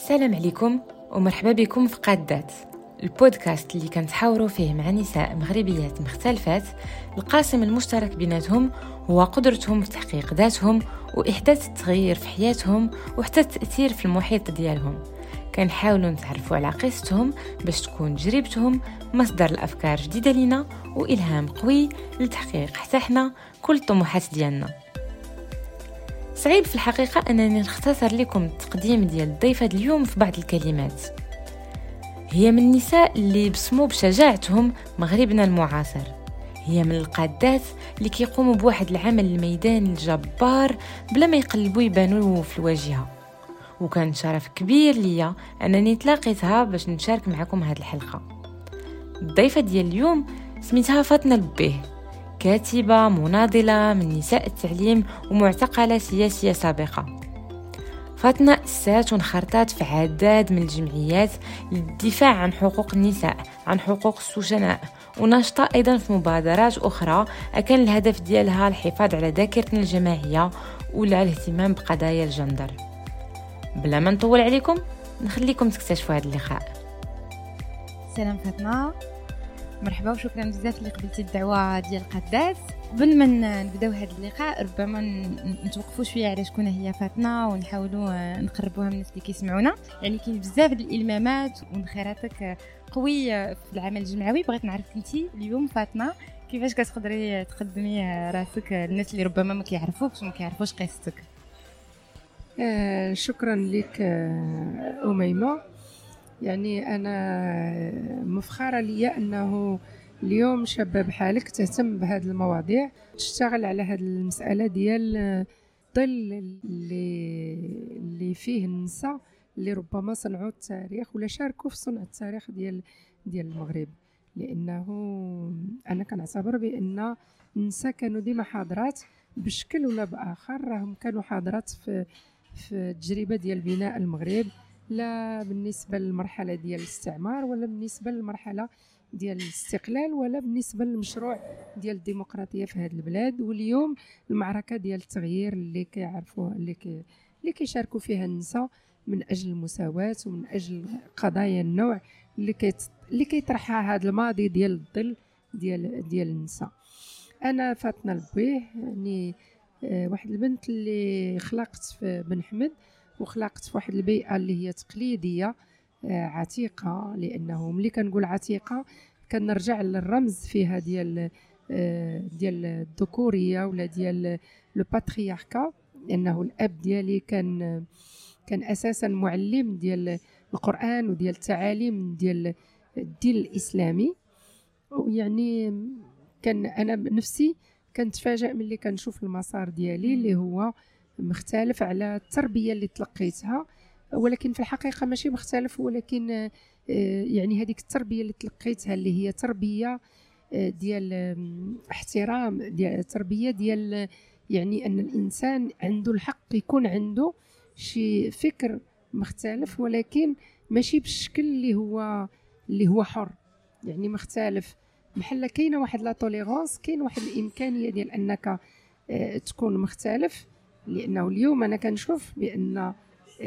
السلام عليكم ومرحبا بكم في قادات البودكاست اللي كنتحاوروا فيه مع نساء مغربيات مختلفات القاسم المشترك بيناتهم هو قدرتهم في تحقيق ذاتهم وإحداث التغيير في حياتهم وحتى التأثير في المحيط ديالهم. كنحاولوا نتعرفوا على قصتهم باش تكون تجربتهم مصدر الأفكار جديدة لنا وإلهام قوي لتحقيق حتى حنا كل الطموحات ديالنا. صعيب في الحقيقة أنني نختصر لكم التقديم ديال الضيفة اليوم في بعض الكلمات. هي من النساء اللي بصموا بشجاعتهم مغربنا المعاصر. هي من القادات اللي كيقوموا بواحد العمل الميداني الجبار بلا ما يقلبوا يبانوا في الواجهة. وكان شرف كبير ليا أنني تلاقيتها باش نشارك معكم هذه الحلقة. الضيفة ديال اليوم سميتها فاطمه البيه. كاتبة مناضلة من نساء التعليم ومعتقلة سياسية سابقة. فاطمة أسست وانخرطت في عداد من الجمعيات للدفاع عن حقوق النساء عن حقوق السجناء. وناشطة أيضا في مبادرات أخرى أكان الهدف ديالها الحفاظ على ذاكرتنا الجماعية ولا الاهتمام بقضايا الجندر. بلا ما نطول عليكم نخليكم تكتشفوا هذا اللقاء. سلام فاطمة. مرحبا وشكرا بزاف اللي قبلتي الدعوة ديال قداس قبل ما نبداو هذا اللقاء ربما نتوقفوا شوية على شكون هي فاطمة ونحاولوا نقربوها من الناس اللي كيسمعونا. يعني كاين بزاف د الإلمامات وانخراطك قوي في العمل الجمعوي. بغيت نعرف انت اليوم فاطمة كيفاش كتقدري تقدمي راسك للناس اللي ربما ما كيعرفوكش وما كيعرفوش قصتك؟ آه شكرا لك آه أميمة. يعني أنا مفخرة ليا أنه اليوم شابه بحالك تهتم بهذه المواضيع تشتغل على هذه المسألة ديال الظل اللي اللي فيه النساء اللي ربما صنعوا التاريخ ولا شاركوا في صنع التاريخ ديال ديال المغرب. لأنه أنا كنعتبر بأن النساء كانوا ديما حاضرات بشكل ولا بآخر راهم كانوا حاضرات في في التجربة ديال بناء المغرب. لا بالنسبة للمرحلة ديال الاستعمار ولا بالنسبة للمرحلة ديال الاستقلال ولا بالنسبة للمشروع ديال الديمقراطية في هذه البلاد. واليوم المعركة ديال التغيير اللي كيعرفوها اللي كي اللي كيشاركوا فيها النساء من أجل المساواة ومن أجل قضايا النوع اللي كيت اللي كيطرحها هذا الماضي ديال الظل ديال ديال النساء. أنا فاطمه البيه يعني آه، واحد البنت اللي خلقت في بن حمد. وخلقت في واحد البيئة اللي هي تقليدية آه، عتيقة لأنه ملي كنقول عتيقة كنرجع للرمز فيها ديال آه، ديال الذكورية ولا ديال لو باترياركا لأنه الأب ديالي كان كان أساسا معلم ديال القرآن وديال التعاليم ديال الدين الإسلامي. ويعني كان أنا بنفسي كنتفاجئ ملي كنشوف المسار ديالي اللي هو مختلف على التربية اللي تلقيتها ولكن في الحقيقة ماشي مختلف ولكن آه، يعني هذيك التربية اللي تلقيتها اللي هي تربية آه، ديال احترام ديال تربية ديال يعني أن الإنسان عنده الحق يكون عنده شي فكر مختلف ولكن ماشي بالشكل اللي هو اللي هو حر. يعني مختلف. بحال كاينة واحد la tolérance كاين واحد الإمكانية ديال أنك آه، تكون مختلف. لأنه اليوم أنا كنشوف بأن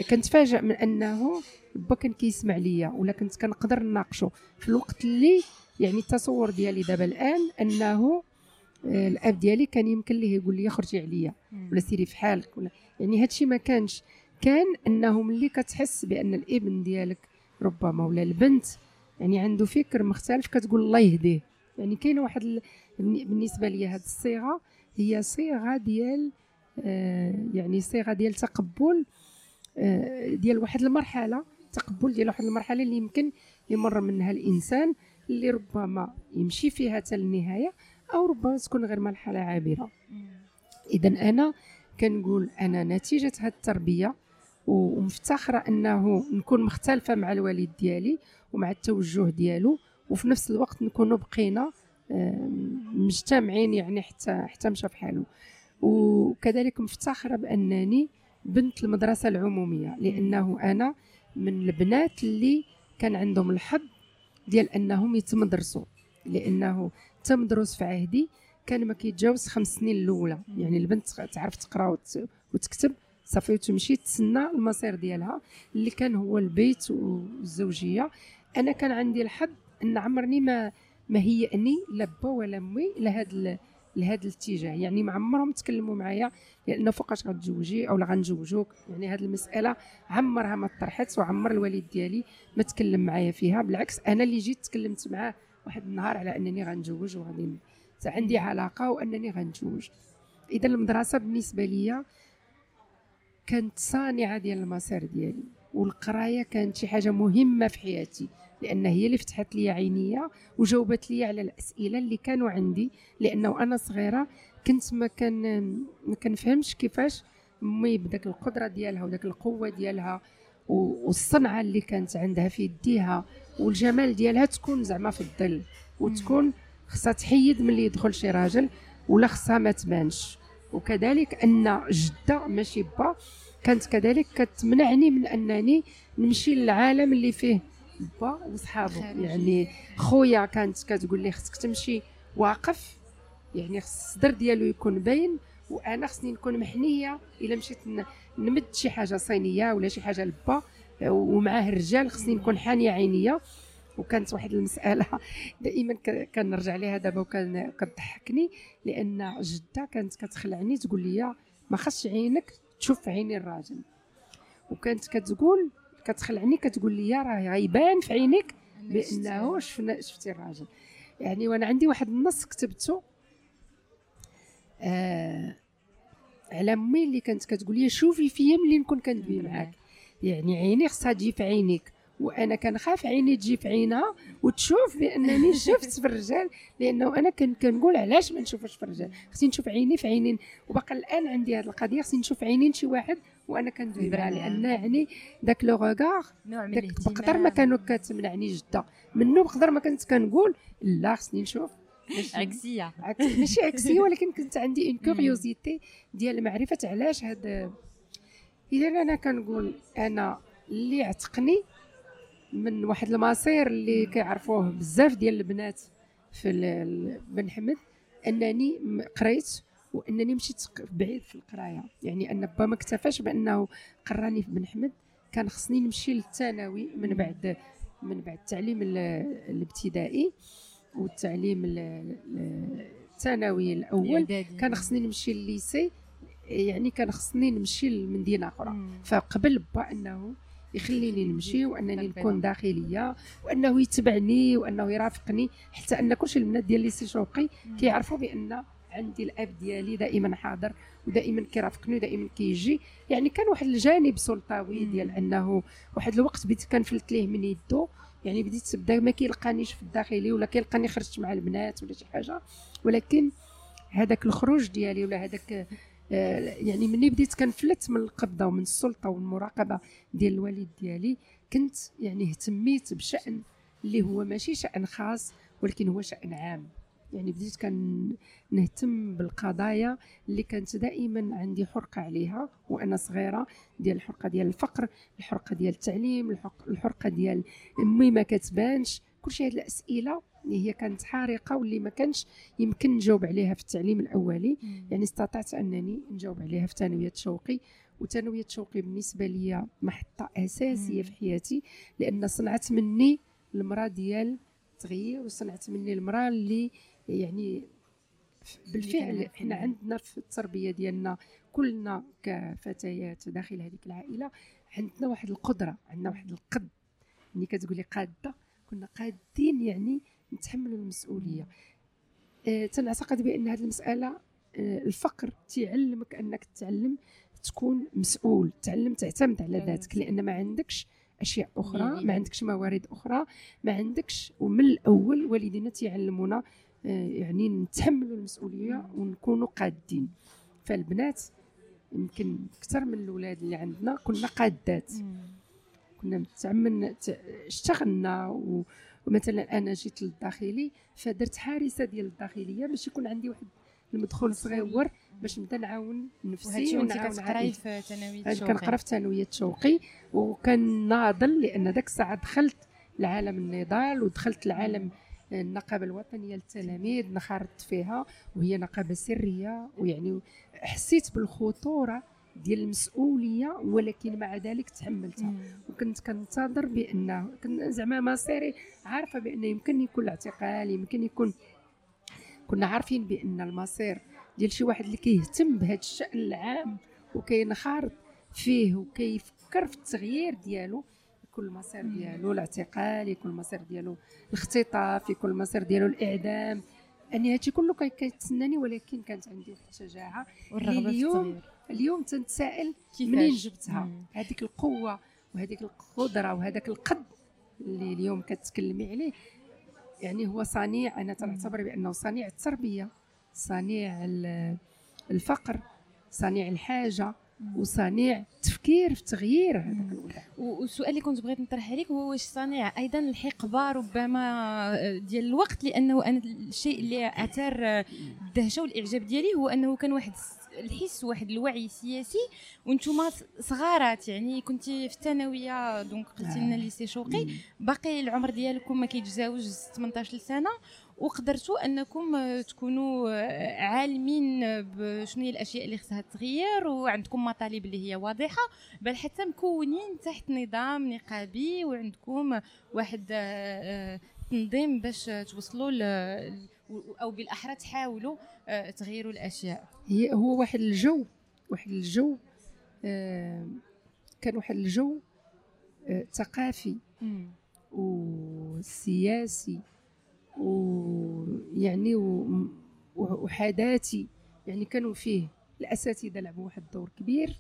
كنتفاجئ من أنه با كان كيسمع ليا ولا كنت كنقدر نناقشه في الوقت اللي يعني التصور ديالي دابا الآن أنه آه، الأب ديالي كان يمكن ليه يقول لي خرجي عليا ولا سيري في حالك ولا يعني هادشي ما كانش. كان أنه ملي كتحس بأن الابن ديالك ربما ولا البنت يعني عنده فكر مختلف كتقول الله يهديه يعني كاينة واحد ال... بالنسبة لي هذه الصيغة هي صيغة ديال يعني صيغة ديال تقبل آه، ديال واحد المرحلة تقبل ديال واحد المرحلة اللي يمكن يمر منها الإنسان اللي ربما يمشي فيها حتى للنهايه أو ربما تكون غير مرحلة عابرة. اذا أنا كنقول أنا نتيجة هذه التربية ومفتخرة أنه نكون مختلفة مع الوالد ديالي ومع التوجه ديالو وفي نفس الوقت نكونوا بقينا آه، مجتمعين يعني حتى حتى مشى في حاله. وكذلك مفتخرة بأنني بنت المدرسة العمومية لأنه أنا من البنات اللي كان عندهم الحظ ديال أنهم يتمدرسوا لأنه تمدرس في عهدي كان ما كيتجاوز خمس سنين الأولى. يعني البنت تعرف تقرا وتكتب صافي وتمشي تسنى المصير ديالها اللي كان هو البيت والزوجية. أنا كان عندي الحظ أن عمرني ما ما هيئني لا با ولا أمي لهذا لهذا الاتجاه. يعني ما عمرهم تكلموا معايا لأنه فوقاش غتزوجي أو غنزوجوك. يعني هذه المسألة عمرها ما طرحت وعمر الوالد ديالي ما تكلم معايا فيها. بالعكس أنا اللي جيت تكلمت معاه واحد النهار على أنني غنتزوج وغادي عندي علاقة وأنني غنتزوج إذا المدرسة بالنسبة لي كانت صانعة ديال المسار ديالي والقراية كانت شي حاجة مهمة في حياتي. لأن هي اللي فتحت لي عينيا وجاوبت لي على الأسئلة اللي كانوا عندي. لأنه أنا صغيرة كنت ما كان ما كنفهمش كيفاش امي بداك القدرة ديالها وداك القوة ديالها والصنعة اللي كانت عندها في يديها والجمال ديالها تكون زعما في الظل وتكون خصها تحيد ملي يدخل شي راجل ولا خصها ما تبانش. وكذلك أن جدة ماشي با كانت كذلك كتمنعني من أنني نمشي للعالم اللي فيه. با وصحابه يعني خويا كانت كتقول لي خصك تمشي واقف يعني خص الصدر ديالو يكون باين وأنا خصني نكون محنية إلا مشيت نمد شي حاجة صينية ولا شي حاجة لبا ومعاه الرجال خصني نكون حانية عينيا وكانت واحد المسألة دائما كنرجع ليها دابا وكان كتضحكني لأن جدة كانت كتخلعني تقول لي ما خصش عينك تشوف عيني الراجل. وكانت كتقول كتخلعني كتقول لي راه غيبان في عينيك بأنه شفنا شفتي الراجل. يعني وأنا عندي واحد النص كتبته. آه على أمي اللي كانت كتقول لي شوفي فيا ملي نكون كندوي معاك. يعني عيني خصها تجي في عينيك. وأنا كنخاف عيني تجي في عينها وتشوف بأنني شفت في الرجال لأنه أنا كنقول علاش ما نشوفش في الرجال. خصني نشوف عيني في عينين. وبقى الآن عندي هذه القضية خصني نشوف عينين شي واحد وأنا كندوي معاه لأن يعني داك le regard بقدر ما كانوا كتمنعني جده منه بقدر ما كنت كنقول لا خصني نشوف. عكسية. ماشي عكسية ولكن كنت عندي une curiosité ديال معرفة علاش هذا إذا أنا كنقول أنا اللي عتقني من واحد المصير اللي كيعرفوه بزاف ديال البنات في بن حمد أنني قريت وأنني مشيت بعيد في القراية. يعني أن با ما اكتفاش بأنه قراني في بن حمد كان خصني نمشي للثانوي من بعد من بعد التعليم الابتدائي والتعليم الثانوي الأول. كان خصني نمشي لليسي يعني كان خصني نمشي لمدينة أخرى. فقبل با أنه يخليني نمشي وأنني نكون داخلية وأنه يتبعني وأنه يرافقني حتى أن كلشي البنات ديال ليسي شوقي كيعرفوا بأن عندي الاب ديالي دائما حاضر ودائما كيرافقني ودائما كيجي. يعني كان واحد الجانب سلطوي ديال انه واحد الوقت بديت كنفلت ليه من يدو. يعني بديت بدا ما كيلقانيش في الداخلي ولا كيلقاني خرجت مع البنات ولا شي حاجة. ولكن هذاك الخروج ديالي ولا هذاك آه، يعني ملي بديت كنفلت من القبضة ومن السلطة والمراقبه ديال الوالد ديالي. كنت يعني اهتميت بشأن اللي هو ماشي شأن خاص ولكن هو شأن عام. يعني بديت كان نهتم بالقضايا اللي كانت دائما عندي حرقة عليها وأنا صغيرة ديال الحرقة ديال الفقر الحرقة ديال التعليم الحرقة ديال امي ما كتبانش كلشي هاد الأسئلة اللي هي كانت حارقة واللي ما كانش يمكن نجاوب عليها في التعليم الأولي. يعني استطعت أنني نجاوب عليها في ثانوية شوقي وثانوية شوقي بالنسبة لي محطة أساسية. في حياتي لأن صنعت مني المراه ديال التغيير وصنعت مني المراه اللي يعني بالفعل إحنا عندنا في التربية ديالنا كلنا كفتيات داخل هذيك العائلة عندنا واحد القدرة عندنا واحد القد. ملي كتقولي قادة كنا قادين يعني نتحملوا المسؤولية. أه تنعتقد بأن هذه المسألة أه الفقر تيعلمك أنك تتعلم تكون مسؤول تعلم تعتمد على ذاتك لأن ما عندكش أشياء أخرى ما عندكش موارد أخرى ما عندكش ومن الأول والدينا تيعلمونا يعني نتحملوا المسؤولية ونكونوا قادين. فالبنات يمكن أكثر من الاولاد اللي عندنا كنا قادات. كنا متعمل اشتغلنا ومثلا أنا جيت للداخلي فدرت حارسة ديال الداخلية باش يكون عندي واحد المدخول صغيور باش نبدأ نعاون نفسي ونعاون عائلتي. في ثانويه شوقي كنقرا في ثانويه شوقي وكان ناضل لأن داك الساعة دخلت لعالم النضال ودخلت لعالم النقابة الوطنية للتلاميذ نخرطت فيها وهي نقابة سرية ويعني حسيت بالخطورة ديال المسؤولية ولكن مع ذلك تحملتها. وكنت كنتظر بان زعما مصيري عارفة بأن يمكن يكون الاعتقال يمكن يكون كنا عارفين بأن المصير ديال شي واحد اللي كيهتم بهذا الشأن العام وكينخرط فيه وكيفكر في التغيير ديالو يكون المصير ديالو الاعتقال يكون المصير ديالو الاختطاف يكون المصير ديالو الاعدام. يعني هادشي كله كيتسناني ولكن كانت عندي واحد الشجاعة والرغبة اليوم اليوم تنتسائل منين جبتها؟ هذيك القوة وهذيك القدرة وهذاك القد اللي اليوم كتكلمي عليه. يعني هو صنيع أنا تعتبر بأنه صنيع التربية صنيع الفقر صنيع الحاجة. وصانع التفكير في تغيير. هذاك والسؤال اللي كنت بغيت نطرح عليك هو واش صانع أيضا الحقبه ربما آه، ديال الوقت؟ لأنه أنا الشيء اللي أثار الدهشة والإعجاب ديالي هو أنه كان واحد الحس واحد الوعي السياسي وأنتم صغارات يعني كنتي في الثانوية دونك قلتي لنا ليسي شوقي. باقي العمر ديالكم ما كيتجاوز 18 سنه وقدرتوا أنكم تكونوا عالمين بشنو هي الأشياء اللي خصها تغير وعندكم مطالب اللي هي واضحة بل حتى مكونين تحت نظام نقابي وعندكم واحد آه، تنظيم باش توصلوا أو بالأحرى تحاولوا آه، تغيروا الأشياء. هي هو واحد الجو واحد الجو آه، كان واحد الجو ثقافي وسياسي ويعني وحداتي يعني كانوا فيه الأساتذة لعبوا واحد الدور كبير.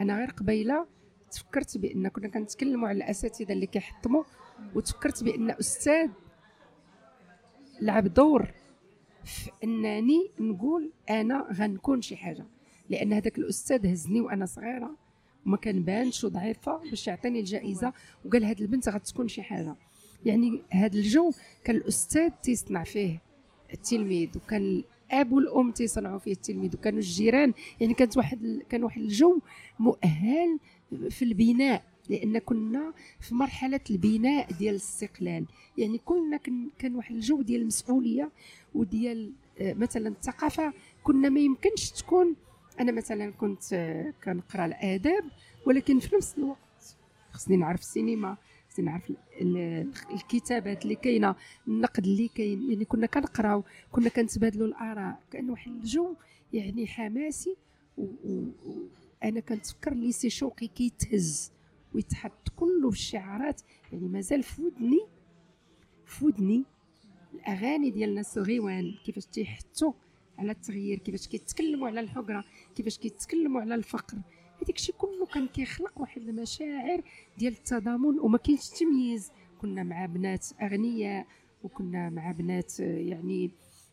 أنا غير قبيلة تفكرت بأن كنا كنتكلموا على الأساتذة اللي كيحطموا وتفكرت بأن أستاذ لعب دور في أنني نقول أنا غنكون شي حاجة. لأن هذاك الأستاذ هزني وأنا صغيرة وما كنبانش وضعيفه باش يعطيني الجائزة وقال هاد البنت غتكون شي حاجة. يعني هذا الجو كان الأستاذ تيصنع فيه التلميذ وكان الأب والأم تيصنعوا فيه التلميذ وكانوا الجيران. يعني كانت واحد كان واحد الجو مؤهل في البناء لأن كنا في مرحلة البناء ديال الاستقلال. يعني كلنا كان واحد الجو ديال المسؤولية وديال آه، مثلا الثقافة. كنا ما يمكنش تكون أنا مثلا كنت آه، كنقرأ الآداب ولكن في نفس الوقت خصني نعرف السينما. خصني نعرف الكتابات اللي كاينة النقد اللي كاين يعني كنا كنقراو كنا كنتبادلوا الآراء كأن واحد الجو يعني حماسي وأنا كنتفكر ليسي شوقي كيتهز ويتحط كله بالشعارات يعني مازال في ودني في ودني الأغاني ديال ناس الغيوان كيفاش تيحطوا على التغيير كيفاش كيتكلموا على الحقرة كيفاش كيتكلموا على الفقر. هذاك الشيء كله كان كيخلق واحد المشاعر ديال التضامن وما كاينش تمييز. كنا مع بنات أغنياء وكنا مع بنات يعني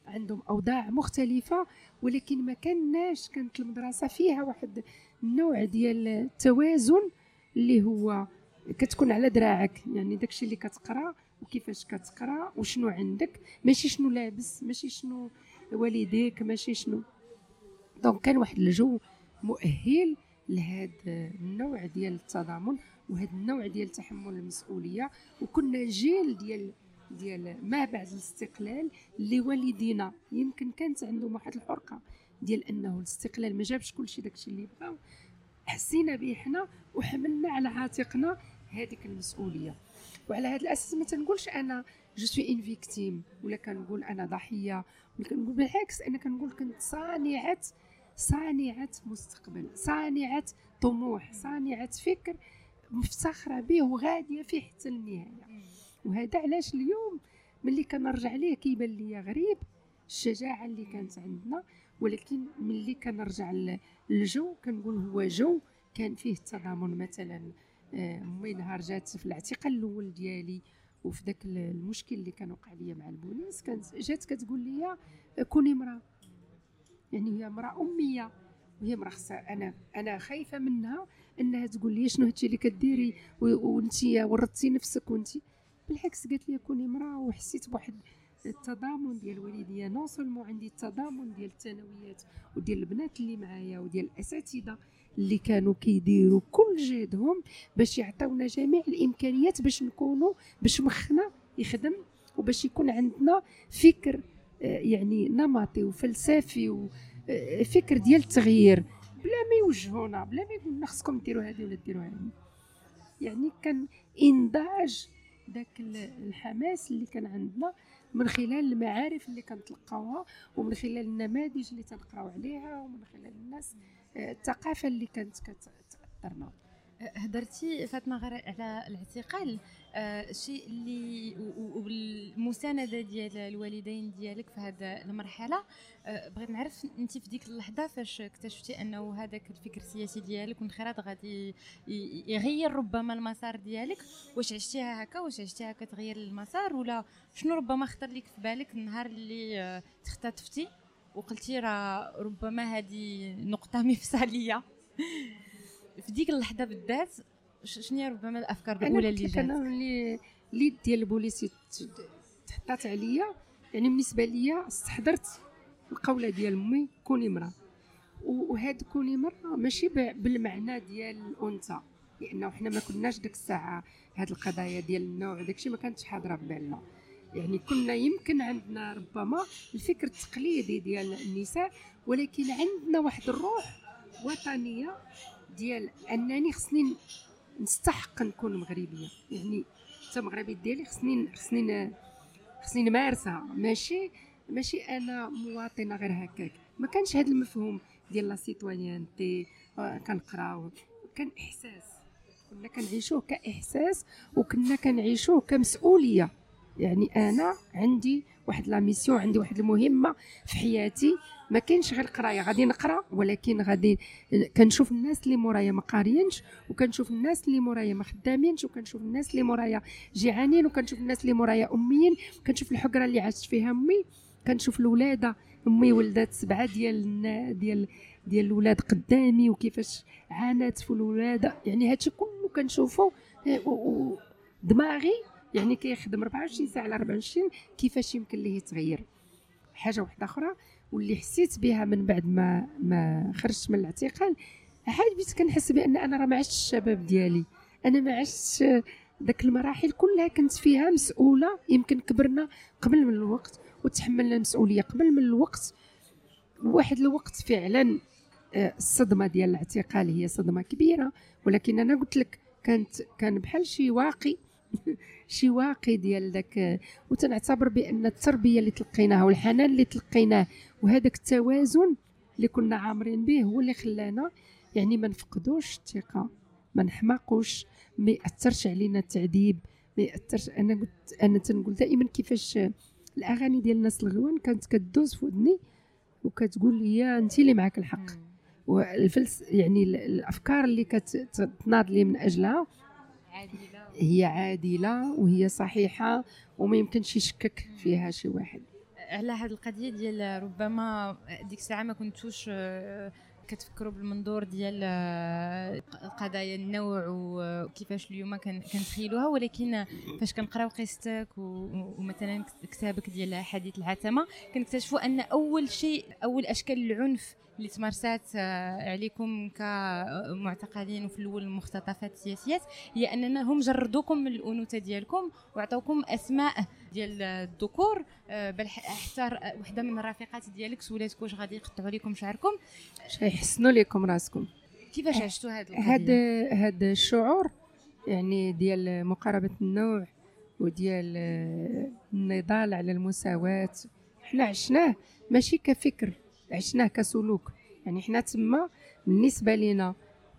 عندهم أوضاع مختلفة ولكن ما كناش كانت المدرسة فيها واحد النوع ديال التوازن اللي هو كتكون على دراعك. يعني داكشي اللي كتقرأ وكيفاش كتقرأ وشنو عندك. ماشي شنو لابس ماشي شنو والديك ماشي شنو. دونك كان واحد الجو مؤهل. لهذا النوع ديال التضامن وهذا النوع ديال تحمل المسؤولية وكنا جيل ديال ديال ما بعد الاستقلال اللي والدينا يمكن كانت عندهم واحد الحرقة ديال أنه الاستقلال ما جابش كلشي داكشي اللي بغاو. حسينا به حنا وحملنا على عاتقنا هذيك المسؤولية. وعلى هذا الأساس ما تنقولش أنا je suis une victime ولا كنقول أنا ضحية ولا كنقول بالعكس أنا كنقول كنت صانعة صانعة مستقبل صانعة طموح صانعة فكر مفتخرة به وغادية فيه حتى النهاية. وهذا علاش اليوم ملي كنرجع ليه كيبان ليا غريب الشجاعة اللي كانت عندنا ولكن ملي كنرجع للجو كنقول هو جو كان فيه التضامن مثلا آه، امي نهار جات في الاعتقال الأول ديالي وفي ذاك المشكل اللي كان وقع ليا مع البوليس كانت جات كتقول لي كوني مراه يعني هي امرأة أمية وهي امرأة خصها أنا أنا خايفة منها إنها تقول لي شنو هادشي اللي كديري وانت ورطتي نفسك وانت بالعكس قالت لي كوني امرأة وحسيت بواحد التضامن ديال الوالدية. نون سولمون عندي التضامن ديال الثانويات وديال البنات اللي معايا وديال الأساتذة اللي كانوا كيديروا كل جهدهم باش يعطيونا جميع الإمكانيات باش نكونوا باش مخنا يخدم وباش يكون عندنا فكر يعني نمطي وفلسفي وفكر ديال التغيير. بلا ما يوجهونا بلا ما يقولنا خصكم ديروا هذه ولا ديروا هذه. يعني كان إنضاج ذاك الحماس اللي كان عندنا من خلال المعارف اللي كنتلقاوها ومن خلال النماذج اللي تنقراو عليها ومن خلال الناس آه، الثقافة اللي كانت كتأثرنا. هدرتي فاطمه غير على الاعتقال. الشيء آه اللي والمساندة ديال الوالدين ديالك في هذه المرحلة. آه بغيت نعرف أنت في ديك اللحظة فاش اكتشفتي أنه هذاك الفكر السياسي ديالك والانخراط غادي يغير ربما المسار ديالك؟ واش عشتيها هكا؟ واش عشتيها كتغير المسار؟ ولا شنو ربما خطر لك في بالك النهار اللي آه تختطفتي وقلتي راه ربما هذه نقطة مفصلية؟ في ديك اللحظة بالذات شنو ربما الأفكار الأولى اللي جات؟ أنا اللي ليد ديال البوليسي تحطات عليا يعني بالنسبة ليا استحضرت القولة ديال أمي كوني امرأة. وهاد كوني مرة ماشي بالمعنى ديال الأنثى. لأنه حنا ما كناش ديك الساعة هاد القضايا ديال النوع داكشي ما كانتش حاضرة في بالنا. يعني كنا يمكن عندنا ربما الفكر التقليدي ديال النساء ولكن عندنا واحد الروح وطنية ديال أنني خصني نستحق نكون مغربية. يعني انت مغربي ديالي خصني خصني خصني نمارسها. ماشي ماشي أنا مواطنة غير هكاك. ما كانش هذا المفهوم ديال la citoyenneté آه، كنقراو كان إحساس. كنا كنعيشوه كإحساس وكنا كنعيشوه كمسؤولية. يعني أنا عندي واحد la mission عندي واحد المهمة في حياتي. ما كاينش غير قراية. غادي نقرأ ولكن غادي كنشوف الناس اللي مورايا ما قاريينش وكنشوف الناس اللي مورايا ما خدامينش وكنشوف الناس اللي مورايا جيعانين وكنشوف الناس اللي مورايا أميين. كنشوف الحقره اللي عاشت فيها أمي. كنشوف الولادة أمي ولدت سبعة ديال ديال ديال الولاد قدامي وكيفاش عانت في الولادة. يعني هادشي كله كنشوفه ودماغي يعني كيخدم 24 ساعة على 24 كيفاش يمكن ليه يتغير. حاجة واحدة أخرى واللي حسيت بها من بعد ما ما خرجت من الاعتقال عاد بديت كنحس بأن أنا راه ما عشتش الشباب ديالي. أنا ما عشتش داك المراحل كلها كنت فيها مسؤولة يمكن كبرنا قبل من الوقت وتحملنا المسؤولية قبل من الوقت. واحد الوقت فعلا آه، الصدمة ديال الاعتقال هي صدمة كبيرة. ولكن أنا قلت لك كانت كان بحال شي واقي. شي واقي ديال داك. وتنعتبر بأن التربية اللي تلقيناها والحنان اللي تلقيناه وهذاك التوازن اللي كنا عامرين به هو اللي خلانا يعني ما نفقدوش الثقة ما نحماقوش ما يأثرش علينا التعذيب ما يأثرش. أنا قلت أنا تنقول دائما كيفاش الأغاني ديال الناس الغوان كانت كدوز في ودني وكتقول لي انت اللي معك الحق. والفلس يعني الأفكار اللي كتناض لي من أجلها عادلة هي عادلة وهي صحيحة وما يمكنش يشكك فيها شي واحد. على هذه القضية ديال ربما ديك الساعة ما كنتوش آه، كتفكروا بالمنظور ديال آه، قضايا النوع وكيفاش اليوم كنتخيلوها ولكن فاش كنقراو قصتك ومثلا كتابك ديال حديث العتمة كنكتشفوا أن أول شيء أول أشكال العنف اللي تمارسات آه، عليكم كمعتقلين وفي الأول المختطفات السياسيات هي أننا هم جردوكم من الأنوثة ديالكم وعطاوكم أسماء ديال الذكور آه، بل حتى وحدة من الرفيقات ديالك سولاتك واش غادي يقطعوا لكم شعركم. يحسنوا لكم راسكم. كيفاش عشتوا هذا هذا هذا الشعور يعني ديال مقاربة النوع وديال آه، النضال على المساواة حنا عشناه ماشي كفكر. عشناه كسلوك. يعني حنا تما بالنسبة لنا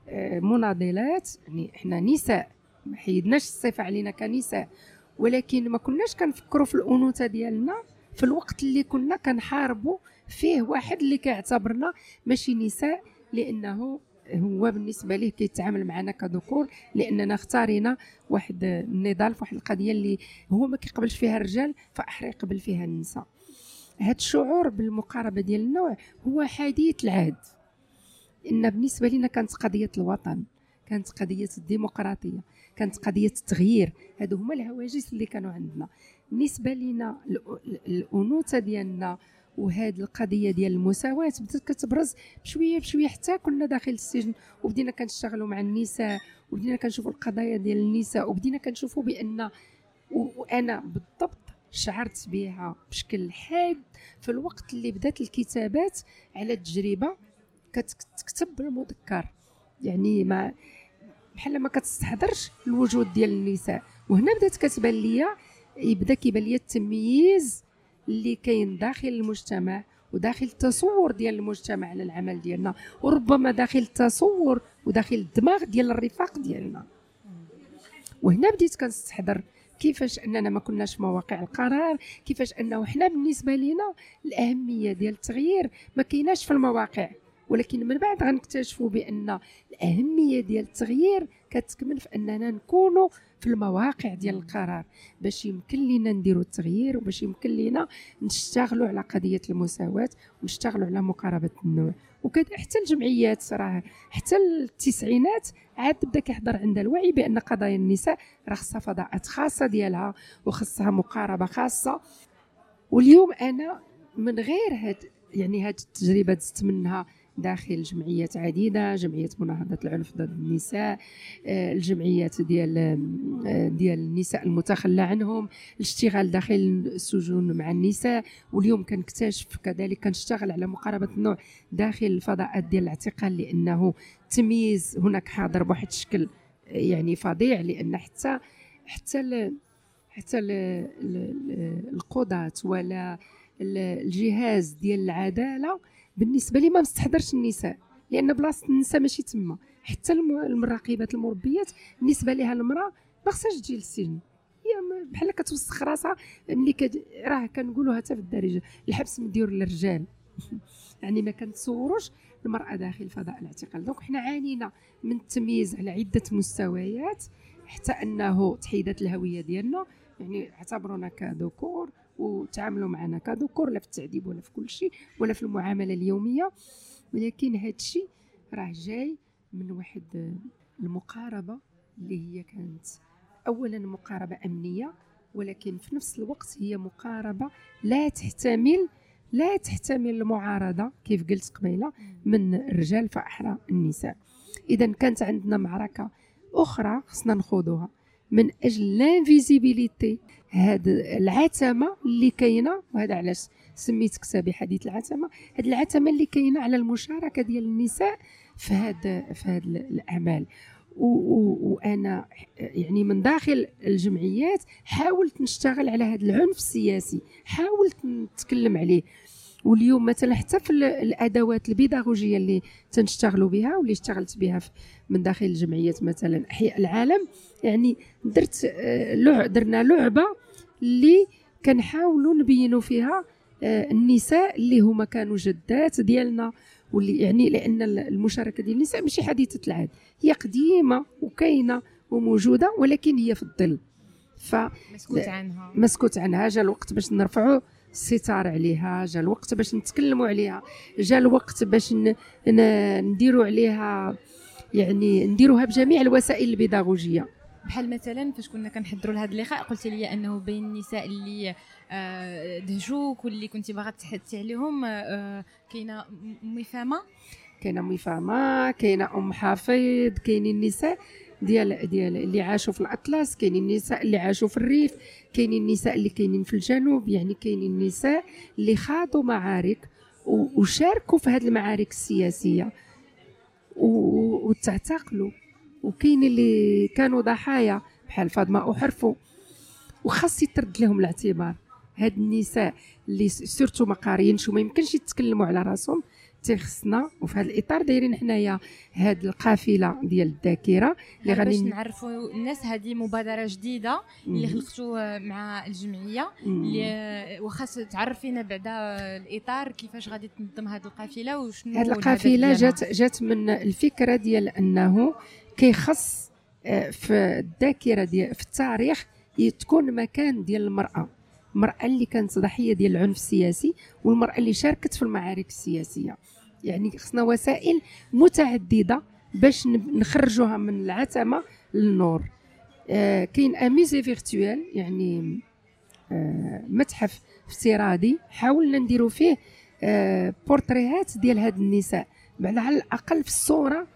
آه، مناضلات يعني حنا نساء ما حيدناش الصفه علينا كنساء. ولكن ما كناش كنفكروا في الأنوثة ديالنا في الوقت اللي كنا كنحاربوا فيه واحد اللي كيعتبرنا ماشي نساء لأنه هو بالنسبة ليه كيتعامل معنا كذكور لأننا اختارينا واحد النضال في واحد القضية اللي هو ما كيقبلش فيها الرجال فأحرى يقبل فيها النساء. هذا الشعور بالمقاربة ديال النوع هو حديث العهد. إن بالنسبة لنا كانت قضية الوطن كانت قضية الديمقراطية كانت قضية التغيير هادو هما الهواجس اللي كانوا عندنا. بالنسبة لنا الأنوثة ديالنا وهاد القضية ديال المساواة بدات كتبرز بشوية بشوية. حتى كنا داخل السجن وبدينا كنشتغلوا مع النساء وبدينا كنشوفوا القضايا ديال النساء وبدينا كنشوفوا بأن وأنا بالضبط شعرت بها بشكل حاد في الوقت اللي بدات الكتابات على التجربة. كتكتب بالمذكر يعني ما بحال ما كتستحضرش الوجود ديال النساء. وهنا بدات كتبان ليا يبدا كيبان ليا التمييز اللي كاين داخل المجتمع وداخل التصور ديال المجتمع على العمل ديالنا. وربما داخل التصور وداخل الدماغ ديال الرفاق ديالنا. وهنا بديت كنستحضر كيفاش أننا ما كناش في مواقع القرار كيفاش أنه حنا بالنسبة لينا الأهمية ديال التغيير ما كايناش في المواقع. ولكن من بعد غنكتشفوا بأن الأهمية ديال التغيير كتكمن في أننا نكونوا في المواقع ديال القرار. باش يمكن لنا نديروا التغيير وباش يمكن لنا نشتغلوا على قضية المساواة ونشتغلوا على مقاربة النوع. وكذا. حتى الجمعيات راه حتى التسعينات عاد بدأ كيحضر عندها الوعي بأن قضايا النساء راه خصها فضاءات خاصة ديالها وخصها مقاربة خاصة. واليوم أنا من غير هاد يعني هاد التجربة دزت منها. داخل جمعيات عديدة جمعية مناهضة العنف ضد النساء آه، الجمعيات ديال آه، ديال النساء المتخلى عنهم الاشتغال داخل السجون مع النساء واليوم كنكتشف كذلك كنشتغل على مقاربة النوع داخل الفضاءات ديال الاعتقال لأنه التمييز هناك حاضر بواحد الشكل يعني فظيع لأن حتى حتى ل حتى القضاة ولا الجهاز ديال العدالة بالنسبة لي ما مستحضرش النساء لأن بلاصة النساء ماشي تما. حتى المراقبات المربيات بالنسبة لها المرأة ما خصهاش تجي للسجن. هي بحال كتوسخ راسها ملي كد... راه كنقولوها حتى في الدارجة الحبس مديور للرجال. يعني ما كنتصوروش المرأة داخل فضاء الاعتقال. donc حنا عانينا من التمييز على عدة مستويات حتى أنه تحيدت الهوية ديالنا. يعني اعتبرونا كذكور وتعاملوا معنا كذكور لا في التعذيب ولا في كل شيء ولا في المعاملة اليومية. ولكن هذا الشيء راه جاي من واحد المقاربة اللي هي كانت اولا مقاربة أمنية ولكن في نفس الوقت هي مقاربة لا تحتمل لا تحتمل المعارضة كيف قلت قبيلة من الرجال فاحرى النساء. اذا كانت عندنا معركة أخرى خصنا نخوضوها. من أجل لانفيزيبيليتي هاد العتمة اللي كاينة وهذا علاش سميت كتابي حديث العتمة. هاد العتمة اللي كاينة على المشاركة ديال النساء في هاد في هاد الأعمال. وأنا يعني من داخل الجمعيات حاولت نشتغل على هذا العنف السياسي حاولت نتكلم عليه. واليوم مثلا حتى في الأدوات البيداغوجية اللي تنشتغلوا بها واللي اشتغلت بها من داخل الجمعيات مثلا أحياء العالم يعني درت آه، درنا لعبة اللي كنحاولوا نبينوا فيها آه، النساء اللي هما كانوا جدات ديالنا واللي يعني لأن المشاركة ديال النساء ماشي حديثة العهد هي قديمة وكاينة وموجودة ولكن هي في الظل. ف مسكوت عنها. مسكوت عنها جا الوقت باش نرفعوا الستار عليها جا الوقت باش نتكلموا عليها جا الوقت باش نديروا عليها يعني نديروها بجميع الوسائل البيداغوجية. بحال مثلا فاش كنا كنحضروا لهذا اللقاء قلت لي أنه بين النساء اللي آه، دهجوك واللي كنتي باغا تحدثي عليهم آه، كاينة امي فاما كاينة امي فاما كاينة أم حفيظ كاينين النساء ديال ديال اللي عاشوا في الأطلس كاينين النساء اللي عاشوا في الريف كاينين النساء اللي كاينين في الجنوب يعني كاينين النساء اللي خاضوا معارك وشاركوا في هذه المعارك السياسية. وتعتقلوا. وكاين اللي كانوا ضحايا بحال فاطمة احرفوا وخاص يترد لهم الاعتبار. هاد النساء اللي سورتو ما قاريينش وما يمكنش يتكلموا على راسهم تيخصنا وفي هذا الإطار دايرين حنايا هاد القافلة ديال الذاكرة اللي غادي باش نعرفوا الناس هذه مبادرة جديدة اللي خلقتوا مع الجمعية اللي واخا تعرفينا بعدا الإطار كيفاش غادي تنظم هذه القافلة وشنو هذه القافلة جات جات من الفكرة ديال أنه كيخص آه، في الذاكرة ديال في التاريخ تكون مكان ديال المرأة. المراه اللي كانت ضحيه ديال العنف السياسي والمرأة اللي شاركت في المعارك السياسية. يعني خصنا وسائل متعددة باش نخرجوها من العتمة للنور. آه كاين اميزي فيرتوال يعني آه متحف افتراضي. حاولنا نديرو فيه آه بورتريهات ديال هاد النساء. على الأقل في الصورة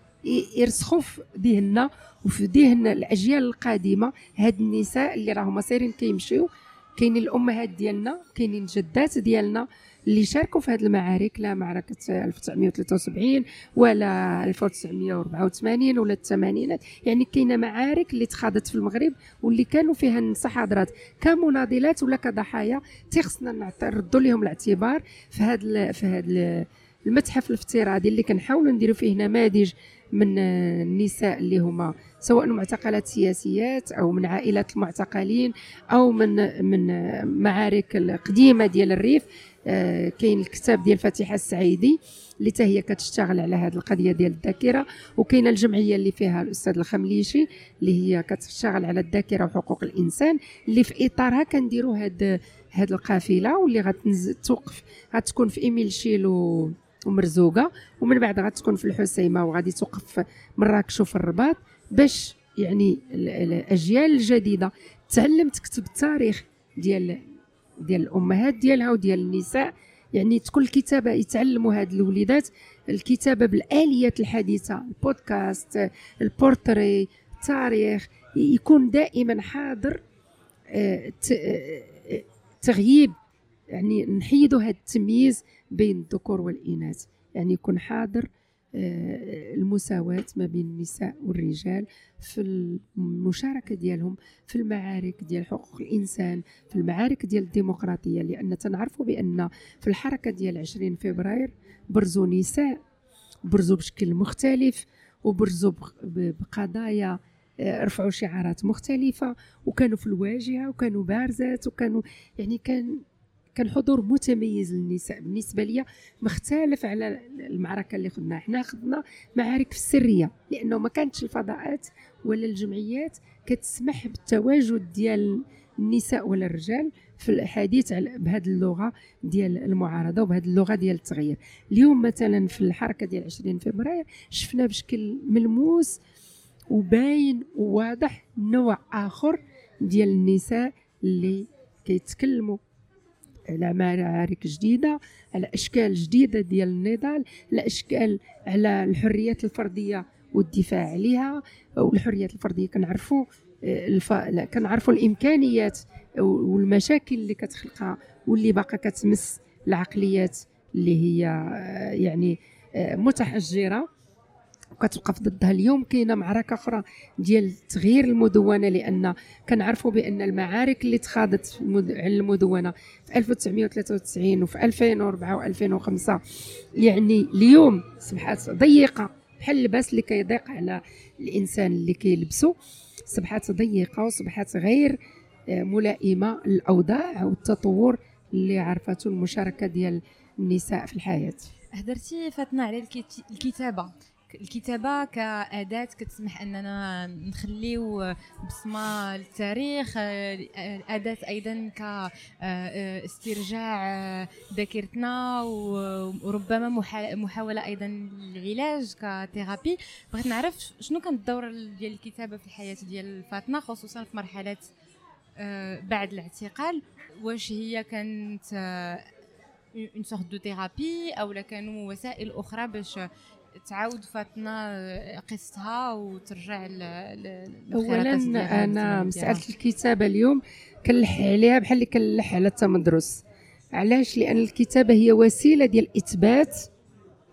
يرسخوا في ذهننا وفي ذهن الأجيال القادمة هاد النساء اللي راهما سايرين كيمشيو. كاينين الأمهات ديالنا كاينين الجدات ديالنا اللي شاركوا في هذه المعارك لا معركة 1973 ولا 1984 ولا الثمانينات. يعني كاينة معارك اللي تخاضت في المغرب واللي كانوا فيها النساء حاضرات كمناضلات ولا كضحايا تيخصنا نردوا لهم الاعتبار في هذا في هذا المتحف الافتراضي اللي كنحاولوا نديروا فيه نماذج من النساء اللي هما سواء معتقلات سياسيات أو من عائلات المعتقلين أو من من معارك القديمة ديال الريف. آه، كاين الكتاب ديال فاتحة السعيدي اللي حتى هي كتشتغل على هذه القضية ديال الذاكرة. وكاينة الجمعية اللي فيها الأستاذ الخمليشي اللي هي كتشتغل على الذاكرة وحقوق الإنسان اللي في إطارها كنديروا هاد هاد القافلة واللي غتوقف غتكون في إيملشيل ومرزوكة ومن بعد غتكون في الحسيمة وغادي توقف في مراكش وفي الرباط باش يعني الأجيال الجديدة تعلم تكتب التاريخ ديال ديال الأمهات ديالها وديال النساء. يعني تكون الكتابه يتعلموا هاد الوليدات. الكتابة بالآليات الحديثة البودكاست البورتري التاريخ يكون دائما حاضر آه، آه، تغييب يعني نحيدوا هذا التمييز بين الذكور والإناث. يعني يكون حاضر آه، المساواة ما بين النساء والرجال في المشاركة ديالهم في المعارك ديال حقوق الإنسان في المعارك ديال الديمقراطية. لأن تنعرفوا بأن في الحركة ديال 20 فبراير برزوا نساء برزوا بشكل مختلف وبرزوا بقضايا آه، رفعوا شعارات مختلفة وكانوا في الواجهة وكانوا بارزات وكانوا يعني كان كان حضور متميز للنساء. بالنسبة لي مختلف على المعركة اللي خدناها. حنا خدنا معارك في السرية لأنه ما كانتش الفضاءات ولا الجمعيات كتسمح بالتواجد ديال النساء ولا الرجال في الحديث بهذه اللغة ديال المعارضة وبهذه اللغة ديال التغيير. اليوم مثلا في الحركة ديال 20 فبراير شفنا بشكل ملموس وباين وواضح نوع آخر ديال النساء اللي كيتكلموا على معارك جديدة على إشكال جديدة ديال النضال على إشكال على الحريات الفردية والدفاع عليها والحريات الفردية كنعرفوا آه، الف... كنعرفوا الإمكانيات والمشاكل اللي كتخلقها واللي باقا كتمس العقليات اللي هي آه، يعني آه، متحجره وكتوقف ضدها اليوم كاينة معركة أخرى ديال تغيير المدونة لأن كنعرفوا بأن المعارك اللي تخاضت على المدونة في 1993 وفي 2004 و2005 يعني اليوم صبحات ضيقة بحال اللباس اللي كيضيق على الإنسان اللي كيلبسو صبحات ضيقة وصبحات غير آه، ملائمة للأوضاع والتطور اللي عرفته المشاركة ديال النساء في الحياة. هدرتي فاتنا على الكتابة. الكتابة كأداة كتسمح أننا نخليو بصمة للتاريخ اداه أيضا كاسترجاع ذاكرتنا وربما محاولة أيضا للعلاج كثيرابي. بغيت نعرف شنو كان الدور ديال الكتابة في الحياة ديال فاطمة خصوصا في مرحلة آه، بعد الاعتقال. واش هي كانت une sorte de thérapie أو كانوا وسائل أخرى باش تعاود فاطنة قصتها وترجع اولا أنا مساله الكتابة اليوم كنلح عليها بحال اللي كنلح على التمدرس. علاش؟ لأن الكتابة هي وسيلة ديال إثبات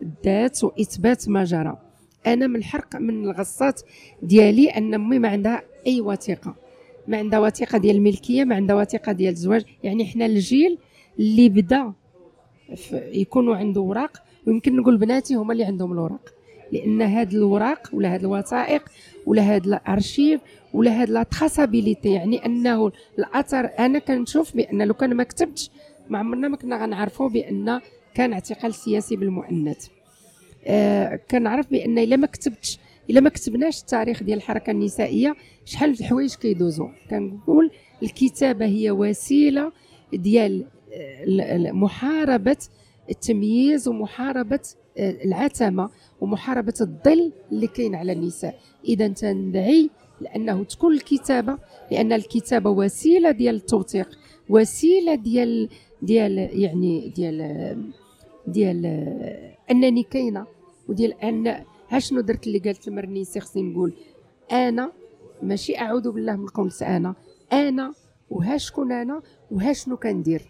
الذات وإثبات ما جرى. أنا من الحرق من الغصات ديالي أن أمي ما عندها أي وثيقة. ما عندها وثيقة ديال الملكيه ما عندها وثيقة ديال الزواج يعني حنا الجيل اللي بدأ يكونوا عنده اوراق ويمكن نقول بناتي هما اللي عندهم الوراق. لأن هاد الوراق ولا هاد الوثائق ولا هاد الأرشيف ولا هاد لا تراسابيليتي يعني أنه الأثر أنا كنشوف بأن لو كان ما كتبتش ما عمرنا ما كنا غنعرفوا بأن كان اعتقال سياسي بالمؤنث. آه كنعرف بأن إلا ما كتبتش إلا ما كتبناش التاريخ ديال الحركة النسائية شحال الحوايج كيدوزوا كنقول الكتابة هي وسيلة ديال آه، محاربة التمييز ومحاربة آه، العتمة ومحاربة الظل اللي كاين على النساء. إذا تندعي لأنه تكون الكتابة لأن الكتابة وسيلة ديال التوثيق وسيلة ديال ديال يعني ديال ديال أنني كاينة وديال أن شنو درت اللي قالت المرنيسي خصني نقول أنا ماشي أعوذ بالله من قول أنا أنا وها شكون أنا وها شنو كندير.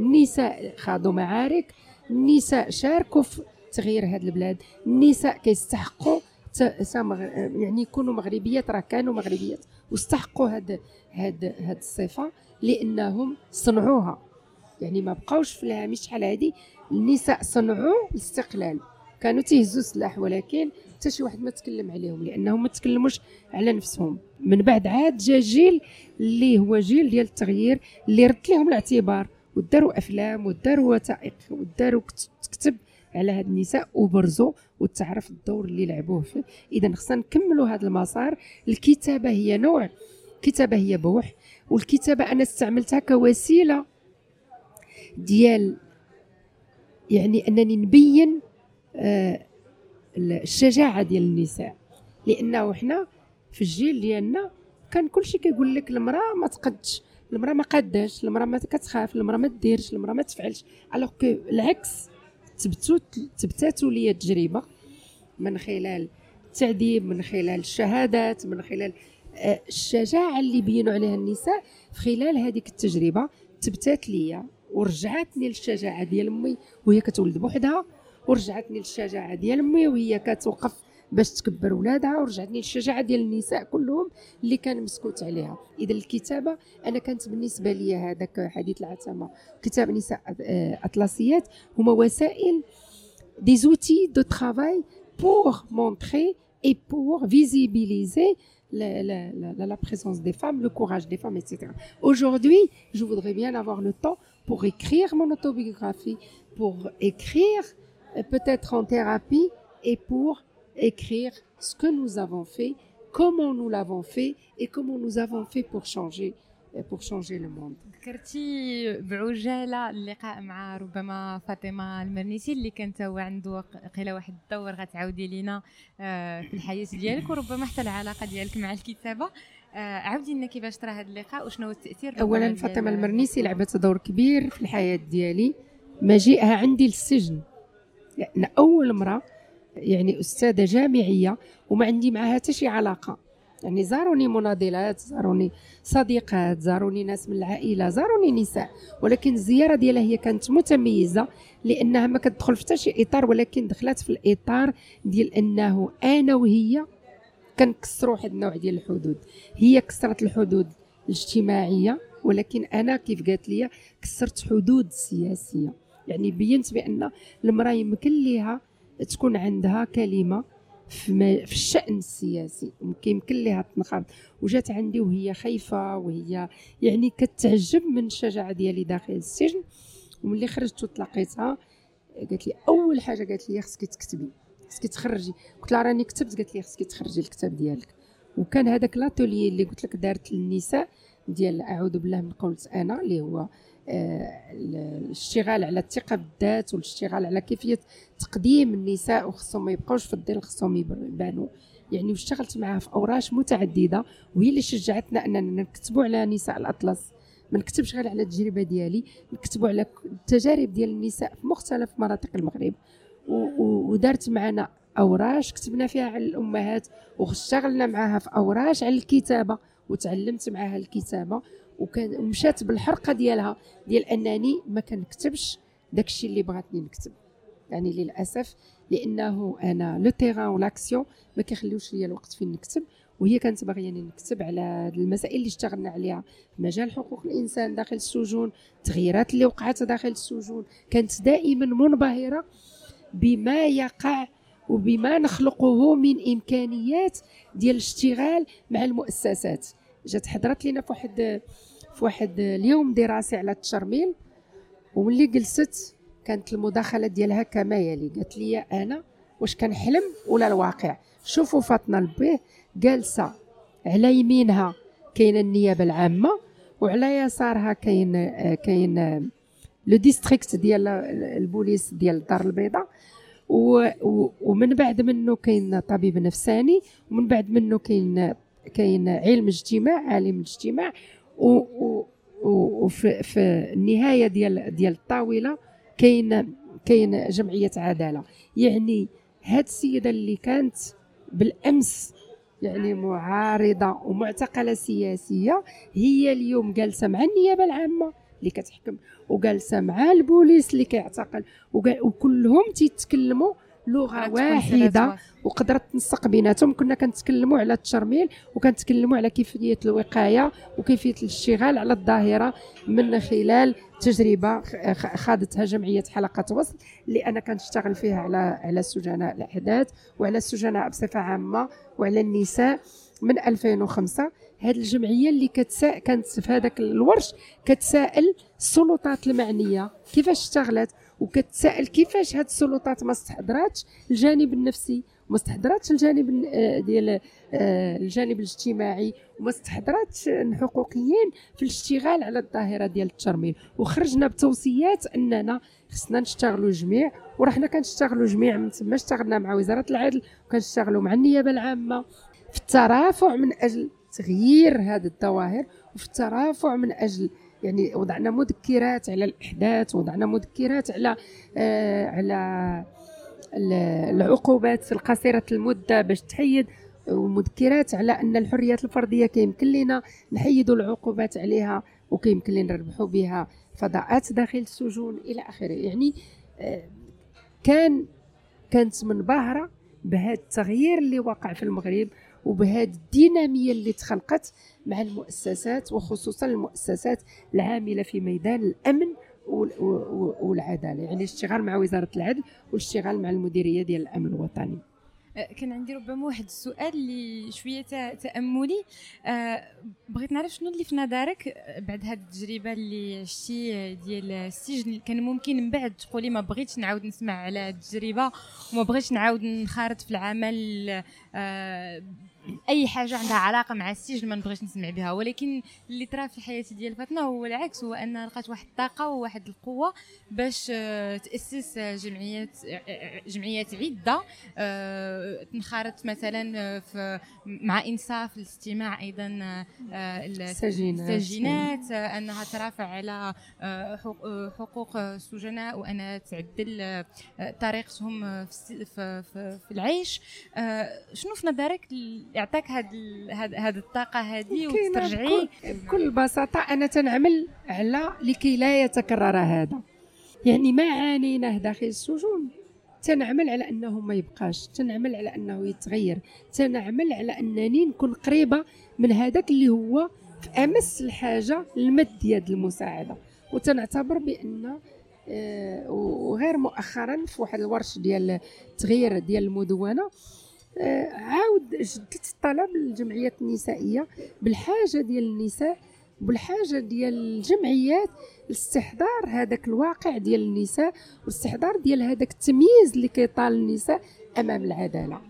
النساء خاضوا معارك النساء شاركوا في تغيير هذه البلاد النساء كيستحقوا يعني يكونوا مغربيات راه كانوا مغربيات واستحقوا هاد هاد هاد الصفة لأنهم صنعوها. يعني ما بقاوش في الهامش شحال هادي النساء صنعوا الاستقلال. كانوا تيهزوا السلاح ولكن حتى شي واحد ما تكلم عليهم لأنهم ما تكلموش على نفسهم. من بعد عاد جا جيل اللي هو جيل ديال التغيير اللي رد لهم الاعتبار. وداروا أفلام وداروا وثائق وداروا كتب على هاد النساء وبرزوا وتعرف الدور اللي لعبوه فيه. إذا خصنا نكملوا هذا المسار. الكتابة هي نوع. الكتابة هي بوح. والكتابة أنا استعملتها كوسيلة ديال يعني أنني نبين آه الشجاعة ديال النساء. لأنه حنا في الجيل ديالنا كان كلشي كيقول لك المرأة ما تقدش. المرأة ما قاداش المرأة ما كتخاف المرأة ما ديرش المرأة ما تفعلش. alors que العكس تبتو تبتاتوا لي التجربه من خلال التعذيب من خلال الشهادات من خلال آه، الشجاعة اللي بينوا عليها النساء. في خلال هذيك التجربة تبتات ليا ورجعتني للشجاعة ديال أمي وهي كتولد بوحدها ورجعتني للشجاعة ديال أمي وهي كتوقف باش تكبر ولادها ورجعتني للشجاعة ديال النساء كلهم اللي كان مسكوت عليها إذا الكتابة أنا كانت بالنسبة لي هذاك حديث العتمة كتاب نساء آه، اطلسيات هما وسائل دي زوتي دو ترافاي بور مونتري اي بور فيزيبيليزي la, la, la, la, présence des femmes, le courage des femmes, etc. Aujourd'hui, je voudrais bien avoir le temps pour écrire mon autobiographie, pour écrire euh, peut-être en thérapie et pour écrire ce que nous avons fait, comment nous l'avons fait et comment nous avons fait pour changer pour changer le monde. ذكرتي بعجاله اللقاء مع ربما فاطمة المرنيسي اللي كانت هو عنده قيلة واحد الدور غتعاودي لينا آه، في الحياة ديالك وربما حتى العلاقة ديالك مع الكتابة. آه، عاودي لنا كيفاش ترى هذا اللقاء وشنو التأثير اولا فاطمة المرنيسي لعبت دور كبير في الحياة ديالي مجيئها عندي للسجن. لأن أول امراه يعني أستاذة جامعية وما عندي معها حتى شي علاقة. يعني زاروني مناضلات زاروني صديقات زاروني ناس من العائلة زاروني نساء. ولكن الزيارة ديالها هي كانت متميزة لأنها ما كتدخل في حتى شي إطار ولكن دخلت في الإطار ديال أنه أنا وهي كنكسروا واحد النوع ديال الحدود. هي كسرت الحدود الاجتماعية ولكن أنا كيف قالت لي كسرت حدود سياسية. يعني بينت بأن المرأة يمكن ليها تكون عندها كلمة في, في الشأن السياسي. يمكن لها تنخرط. وجات عندي وهي خايفة وهي يعني كتعجب من الشجاعة ديالي داخل السجن. وملي خرجت وتلاقيتها قالت لي أول حاجة قالت لي خصك تكتبي خصك تخرجي. قلت لها راني كتبت قالت لي خصك تخرجي الكتاب ديالك. وكان هذاك لاتولي اللي قلت لك دارت للنساء ديال أعوذ بالله من قولت أنا اللي هو الاشتغال على الثقة بالذات والاشتغال على كيفية تقديم النساء وخصهم ما يبقاوش في الدير خصهم يبانوا. يعني واشتغلت معها في أوراش متعددة وهي اللي شجعتنا أننا نكتبوا على نساء الأطلس. ما نكتبش غير على التجربة ديالي نكتبوا على التجارب ديال النساء في مختلف مناطق المغرب. ودارت معنا أوراش كتبنا فيها على الأمهات واشتغلنا معاها في أوراش على الكتابة وتعلمت معاها الكتابة. وكان ومشات بالحرقة ديالها ديال أنني ما كنكتبش داكشي اللي بغاتني نكتب. يعني للأسف لأنه أنا لو تيران ولاكسيون ما كيخليوش ليا الوقت فين نكتب وهي كانت باغياني نكتب على المسائل اللي اشتغلنا عليها. مجال حقوق الإنسان داخل السجون التغييرات اللي وقعت داخل السجون كانت دائما منبهرة بما يقع وبما نخلقه من إمكانيات ديال الاشتغال مع المؤسسات. جات حضرت لينا في واحد في واحد اليوم دراسي على التشرميل وملي جلست كانت المداخلة ديالها كما يلي. قالت لي أنا واش كنحلم ولا الواقع؟ شوفوا فاطنة البويه جالسة على يمينها كاينة النيابة العامة وعلى يسارها كاين كاين le district ديال البوليس ديال الدار البيضاء ومن بعد منه كاين طبيب نفساني ومن بعد منه كاين كاين علم اجتماع عالم الاجتماع وفي في النهاية ديال ديال الطاولة كاين كاين جمعية عدالة. يعني هاد السيدة اللي كانت بالأمس يعني معارضة ومعتقلة سياسية هي اليوم جالسة مع النيابة العامة اللي كتحكم وجالسة مع البوليس اللي كيعتقل وكلهم تيتكلموا لغة واحدة وقدرت تنسق بيناتهم. كنا كنتكلموا على التشرميل وكنتكلموا على كيفية الوقاية وكيفية الاشتغال على الظاهرة من خلال تجربة خاضتها جمعية حلقة وصل اللي أنا كنشتغل فيها على على سجناء الأحداث وعلى السجناء بصفة عامة وعلى النساء من 2005 هذه الجمعية اللي كتسا كانت في هذاك الورش كتسائل السلطات المعنية. كيفاش اشتغلت؟ وكتسائل كيفاش هاد السلطات ما استحضراتش الجانب النفسي وما استحضراتش الجانب آه، ديال آه، الجانب الاجتماعي وما استحضراتش الحقوقيين في الاشتغال على الظاهرة ديال الترميم. وخرجنا بتوصيات أننا خصنا نشتغلوا جميع ورحنا كنشتغلوا جميع من تما اشتغلنا مع وزارة العدل وكنشتغلوا مع النيابة العامة. في الترافع من أجل تغيير هذه الظواهر وفي الترافع من أجل يعني وضعنا مذكرات على الإحداث وضعنا مذكرات على آه على العقوبات القصيرة المدة باش تحيد ومذكرات على أن الحريات الفردية كيمكن لنا نحيدوا العقوبات عليها وكيمكن لنا نربحوا بها فضاءات داخل السجون إلى آخره. يعني آه كان كانت منبهره بهذا التغيير اللي وقع في المغرب وبهذه الدينامية اللي تخلقت مع المؤسسات وخصوصا المؤسسات العاملة في ميدان الأمن والعدالة. يعني الاشتغال مع وزارة العدل والاشتغال مع المديرية ديال الأمن الوطني. أه، كان عندي ربما واحد السؤال اللي شوية تأملي. أه، بغيت نعرف شنو اللي في نظرك بعد هذه التجربة اللي عشتي ديال السجن؟ كان ممكن من بعد تقولي ما بغيتش نعاود نسمع على التجربة وما بغيتش نعاود نخرط في العمل أه، أي حاجة عندها علاقة مع السجن ما نبغيش نسمع بها ولكن اللي طرا في حياتي ديال فاطمة هو العكس هو أن لقات واحد الطاقة وواحد القوة باش آه، تأسس جمعيات آه، جمعيات عدة آه، تنخرط مثلا في مع إنصاف الاستماع أيضا السجينات. أنها ترافع على حقوق السجناء وأنها تعدل طريقتهم في العيش. شنو في نظرك يعطيك هاد هاد, هاد الطاقة هذه وترجعي. بكل بساطة أنا تنعمل على لكي لا يتكرر هذا. يعني ما عانيناه داخل السجون. تنعمل على أنه ما يبقاش. تنعمل على أنه يتغير. تنعمل على أنني نكون قريبة من هذاك اللي هو في أمس الحاجة لمد يد المساعدة. وتنعتبر بأن آه، وغير مؤخرا في واحد الورش ديال التغيير ديال المدونة عاود جدت الطلب للجمعيات النسائية بالحاجة ديال النساء بالحاجة ديال الجمعيات لاستحضار هذاك الواقع ديال النساء واستحضار ديال هذاك التمييز اللي كيطال النساء أمام العدالة.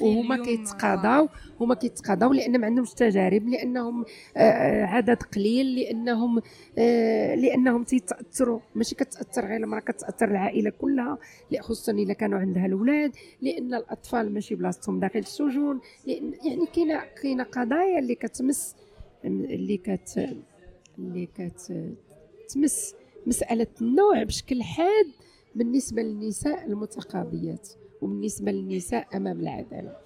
وهما كيتقاضاو هما كيتقاضاو لأن ما عندهمش تجارب لأنهم آه، آه، عدد قليل لأنهم آه، لأنهم تيتأثروا. ماشي كتأثر غير المرأة كتأثر العائلة كلها. خصوصا إلا كانوا عندها الأولاد لأن الأطفال ماشي بلاصتهم داخل السجون. لأن يعني كاينة كاينة قضايا اللي كتمس اللي كت اللي كتمس مسألة النوع بشكل حاد بالنسبة للنساء المتقاضيات. وبالنسبه للنساء أمام العدالة.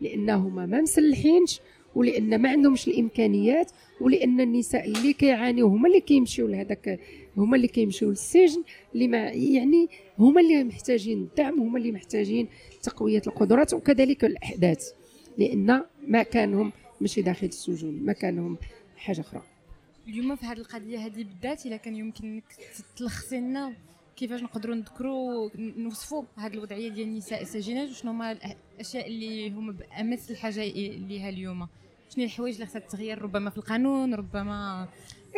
لأنهما ما مسلحينش ولأن ما عندهمش الإمكانيات ولأن النساء اللي كيعانيو هما اللي كيمشيو لهذاك هما اللي كيمشيو للسجن اللي ما يعني هما اللي محتاجين الدعم هما اللي محتاجين تقوية القدرات وكذلك الأحداث. لأن مكانهم ماشي داخل السجون مكانهم حاجة أخرى. اليوم في هذه القضية هذه بالذات إلا كان يمكنك تلخصي لنا كيفاش نقدروا نذكروا نوصفوا هذه الوضعية ديال النساء السجينات وشنو هما الأشياء اللي هما بأمس الحاجة ليها اليوم؟ شنو الحوايج اللي خصها تغير ربما في القانون ربما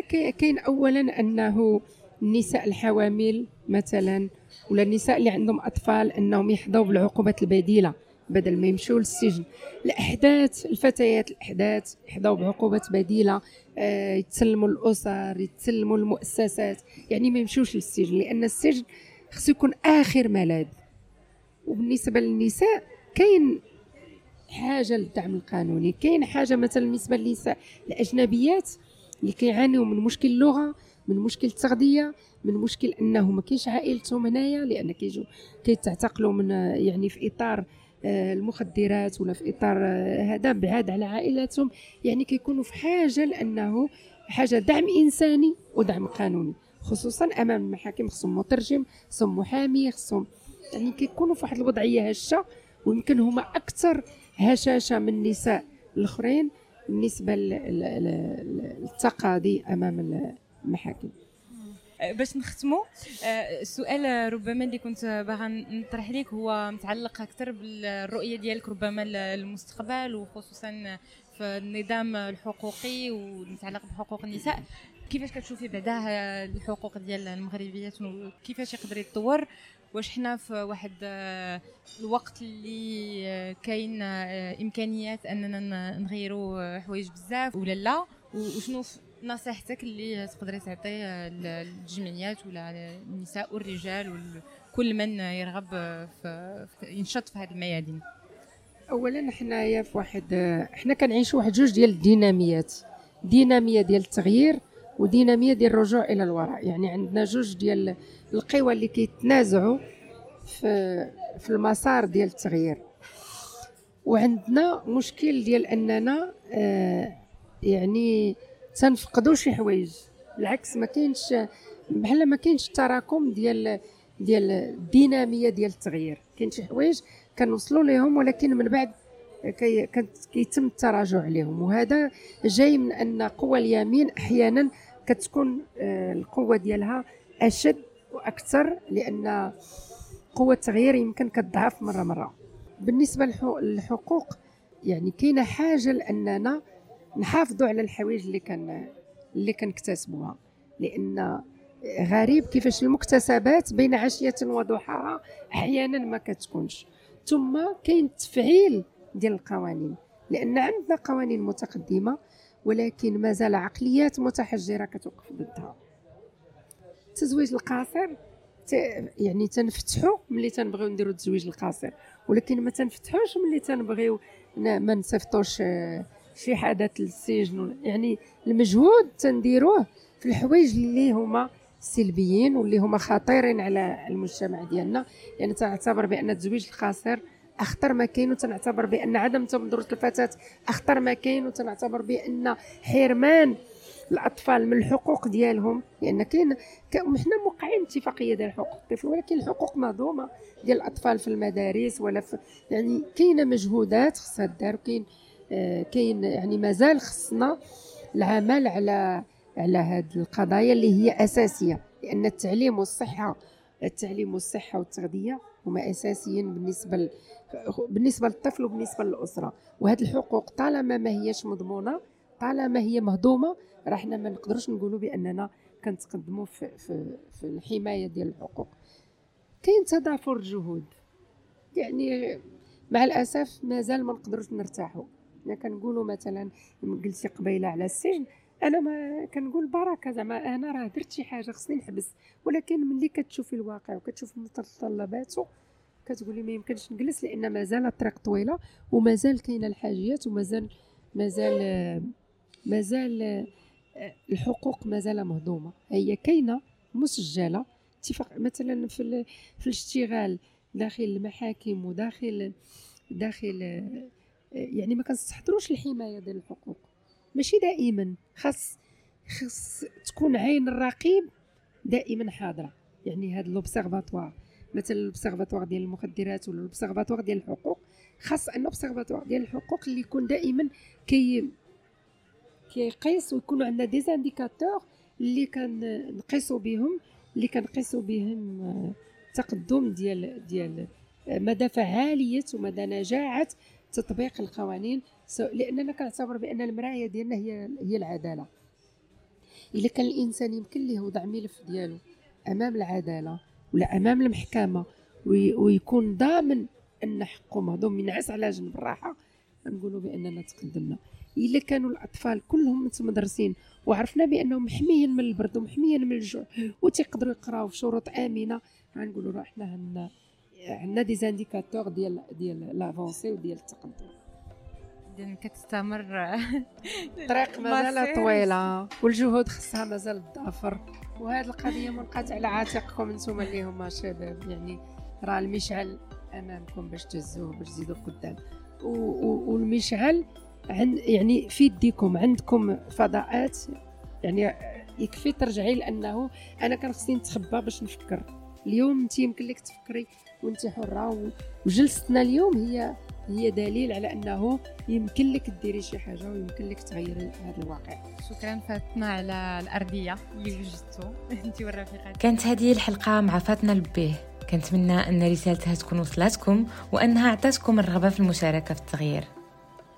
كاين اولا أنه النساء الحوامل مثلا ولا النساء اللي عندهم أطفال أنهم يحظوا بالعقوبات البديلة. بدل ما يمشوا للسجن. الأحداث الفتيات الأحداث يحظوا بعقوبات بديلة آه، يتسلموا الأسر يتسلموا المؤسسات. يعني ما يمشوش للسجن لأن السجن خصو يكون آخر ملاذ. وبالنسبة للنساء كاين حاجة للدعم القانوني كاين حاجة مثلا بالنسبة للنساء الأجنبيات اللي كيعانيوا من مشكل اللغة من مشكل التغذية من مشكل أنه ما كاينش عائلتهم هنايا لأن كيجوا كيتعتقلوا من يعني في إطار المخدرات ولا في إطار آه، هذا بعاد على عائلاتهم. يعني كيكونوا في حاجة لأنه حاجة دعم إنساني ودعم قانوني خصوصا أمام المحاكم. خصهم مترجم خصهم محامي خصهم يعني كيكونوا في واحد الوضعية هشة ويمكن هما أكثر هشاشة من النساء الأخرين بالنسبة للتقاضي أمام المحاكم. باش نختموا السؤال ربما اللي كنت باغا نطرح لك هو متعلق أكثر بالرؤية ديالك ربما للمستقبل وخصوصا في النظام الحقوقي ومتعلق بحقوق النساء. كيفاش كتشوفي بعداه الحقوق ديال المغربيات وكيفاش يقدر يتطور؟ واش حنا في واحد الوقت اللي كاين إمكانيات أننا نغيروا حوايج بزاف ولا لا؟ وشنو نصيحتك اللي تقدري تعطي للجمعيات ولا النساء والرجال وكل من يرغب في ينشط في هذه الميادين؟ اولا حنايا في واحد حنا كنعيشوا واحد جوج ديال الديناميات. دينامية ديال التغيير ودينامية ديال الرجوع إلى الوراء. يعني عندنا جوج ديال القوى اللي كيتنازعوا في في المسار ديال التغيير. وعندنا مشكل ديال أننا آه يعني تنفقدوا شي حوايج. بالعكس ما كاينش بحال ما كاينش تراكم ديال ديال الدينامية ديال التغيير. كاين شي حوايج كنوصلوا ليهم ولكن من بعد كي كيتم التراجع عليهم. وهذا جاي من أن قوى اليمين أحيانا كتكون آه، القوة ديالها أشد وأكثر لأن قوة التغيير يمكن كتضعف مرة مرة. بالنسبة للحقوق يعني كاينة حاجة لأننا نحافظوا على الحوايج اللي كان اللي كنكتسبوها. لأن غريب كيفاش المكتسبات بين عشية وضحاها أحيانا ما كتكونش. ثم كاين التفعيل ديال القوانين. لأن عندنا قوانين متقدمة ولكن مازال عقليات متحجرة كتوقف ضدها. التزويج القاصر يعني تنفتحوا ملي تنبغيو نديرو التزويج القاصر ولكن ما تنفتحوش ملي تنبغيو ما نصيفطوش شي حدث للسجن. يعني المجهود تنديروه في الحوايج اللي هما سلبيين واللي هما خطيرين على المجتمع ديالنا. يعني تعتبر بأن التزويج القاصر أخطر ما كاين وتنعتبر بأن عدم تمدرس الفتاة أخطر ما كاين وتنعتبر بأن حرمان الأطفال من الحقوق ديالهم. لأن كاين حنا موقعين اتفاقية ديال حقوق الطفل ولكن الحقوق مهضومه ديال الأطفال في المدارس ولا في يعني كاينة مجهودات خصها دار وكاين كاين يعني مازال خصنا العمل على على هذه القضايا اللي هي أساسية لأن التعليم والصحة التعليم والصحة والتغذية هما أساسيين بالنسبة بالنسبة للطفل وبالنسبة للأسرة. وهذه الحقوق طالما ما هيش مضمونة طالما هي مهضومة راه ما نقدروش نقولوا بأننا كنتقدموا في, في, في الحماية ديال الحقوق. كاين تضافر الجهود يعني مع الأسف مازال ما نقدروش نرتاحوا. أنا كنقولوا مثلا قلتي قبيلة على السجن أنا ما كنقول بركة زعما أنا راه درت شي حاجة خصني نحبس. ولكن ملي كتشوفي الواقع وكتشوفي متطلباته كتقولي ما يمكنش نجلس لأن مازال الطريق طويلة ومازال كاينة الحاجيات ومازال مازال مازال الحقوق مازال مهضومة. هي كاينة مسجلة. اتفاق مثلا في في الاشتغال داخل المحاكم وداخل داخل يعني ما كنستحضروش الحماية ديال الحقوق. ماشي دائما. خاص خاص تكون عين الرقيب دائما حاضرة. يعني هذا l'observatoire مثلا l'observatoire ديال المخدرات ولا l'observatoire ديال الحقوق. خاص أن l'observatoire ديال الحقوق اللي يكون دائما كي كيقيس ويكونوا عندنا des indicateurs اللي كنقيسوا بهم اللي كنقيسوا بهم التقدم آه، ديال ديال آه، مدى فعالية ومدى نجاعة تطبيق القوانين لأننا كنعتبر بأن المرايه ديالنا هي هي العدالة. إلا كان الإنسان يمكن ليه وضع ملف ديالو أمام العدالة ولا أمام المحكمة ويكون ضامن أن حقه مهضوم ينعس على جنب الراحة نقولوا بأننا تقدمنا. إلا كانوا الأطفال كلهم متمدرسين وعرفنا بأنهم محميين من البرد ومحميين من الجوع وتيقدروا يقراو في شروط آمنة غنقولوا راه حنا عندنا des indicateurs ديال ديال l'avancée وديال التقدم. اذا كتستمر الطريق مازال طويلة. والجهود خصها مازال تضافر. وهذه القضية ملقاة على عاتقكم أنتم اللي هما شباب. يعني راه المشعل أمامكم باش تهزوه باش تزيدوا قدام. والمشعل عند يعني في يديكم عندكم فضاءات. يعني يكفي ترجعي لأنه أنا كان خصني نتخبى باش نفكر. اليوم أنت يمكن لك تفكري وانت حرة وجلستنا اليوم هي هي دليل على أنه يمكن لك ديري شي حاجة ويمكن لك تغيري هذا الواقع. شكرا فاتنا على الأرضية اللي وجدتو. انت والرفيقات كانت هذه الحلقة مع فاتنه لبيه. كنتمنى أن رسالتها تكون وصلتكم وأنها عطاتكم الرغبة في المشاركة في التغيير.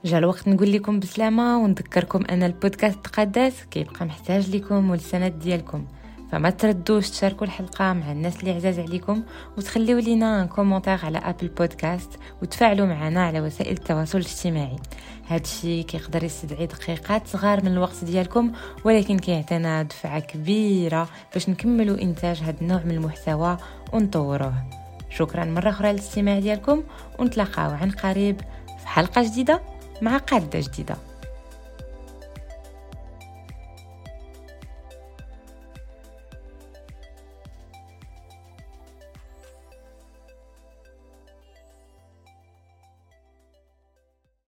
جا الوقت نقول لكم بسلامة ونذكركم أن البودكاست تقدس كيبقى محتاج لكم والسند ديالكم. فما تترددوش تشاركوا الحلقة مع الناس اللي عزاز عليكم وتخليوا لينا commentaire على Apple Podcast وتفاعلوا معنا على وسائل التواصل الاجتماعي. هذا الشيء كيقدر يستدعي دقيقات صغار من الوقت ديالكم ولكن كيعطينا دفعة كبيرة باش نكملوا إنتاج هذا النوع من المحتوى ونطوروه. شكرا مرة أخرى للاستماع ديالكم ونتلاقاو عن قريب في حلقة جديدة مع قادة جديدة.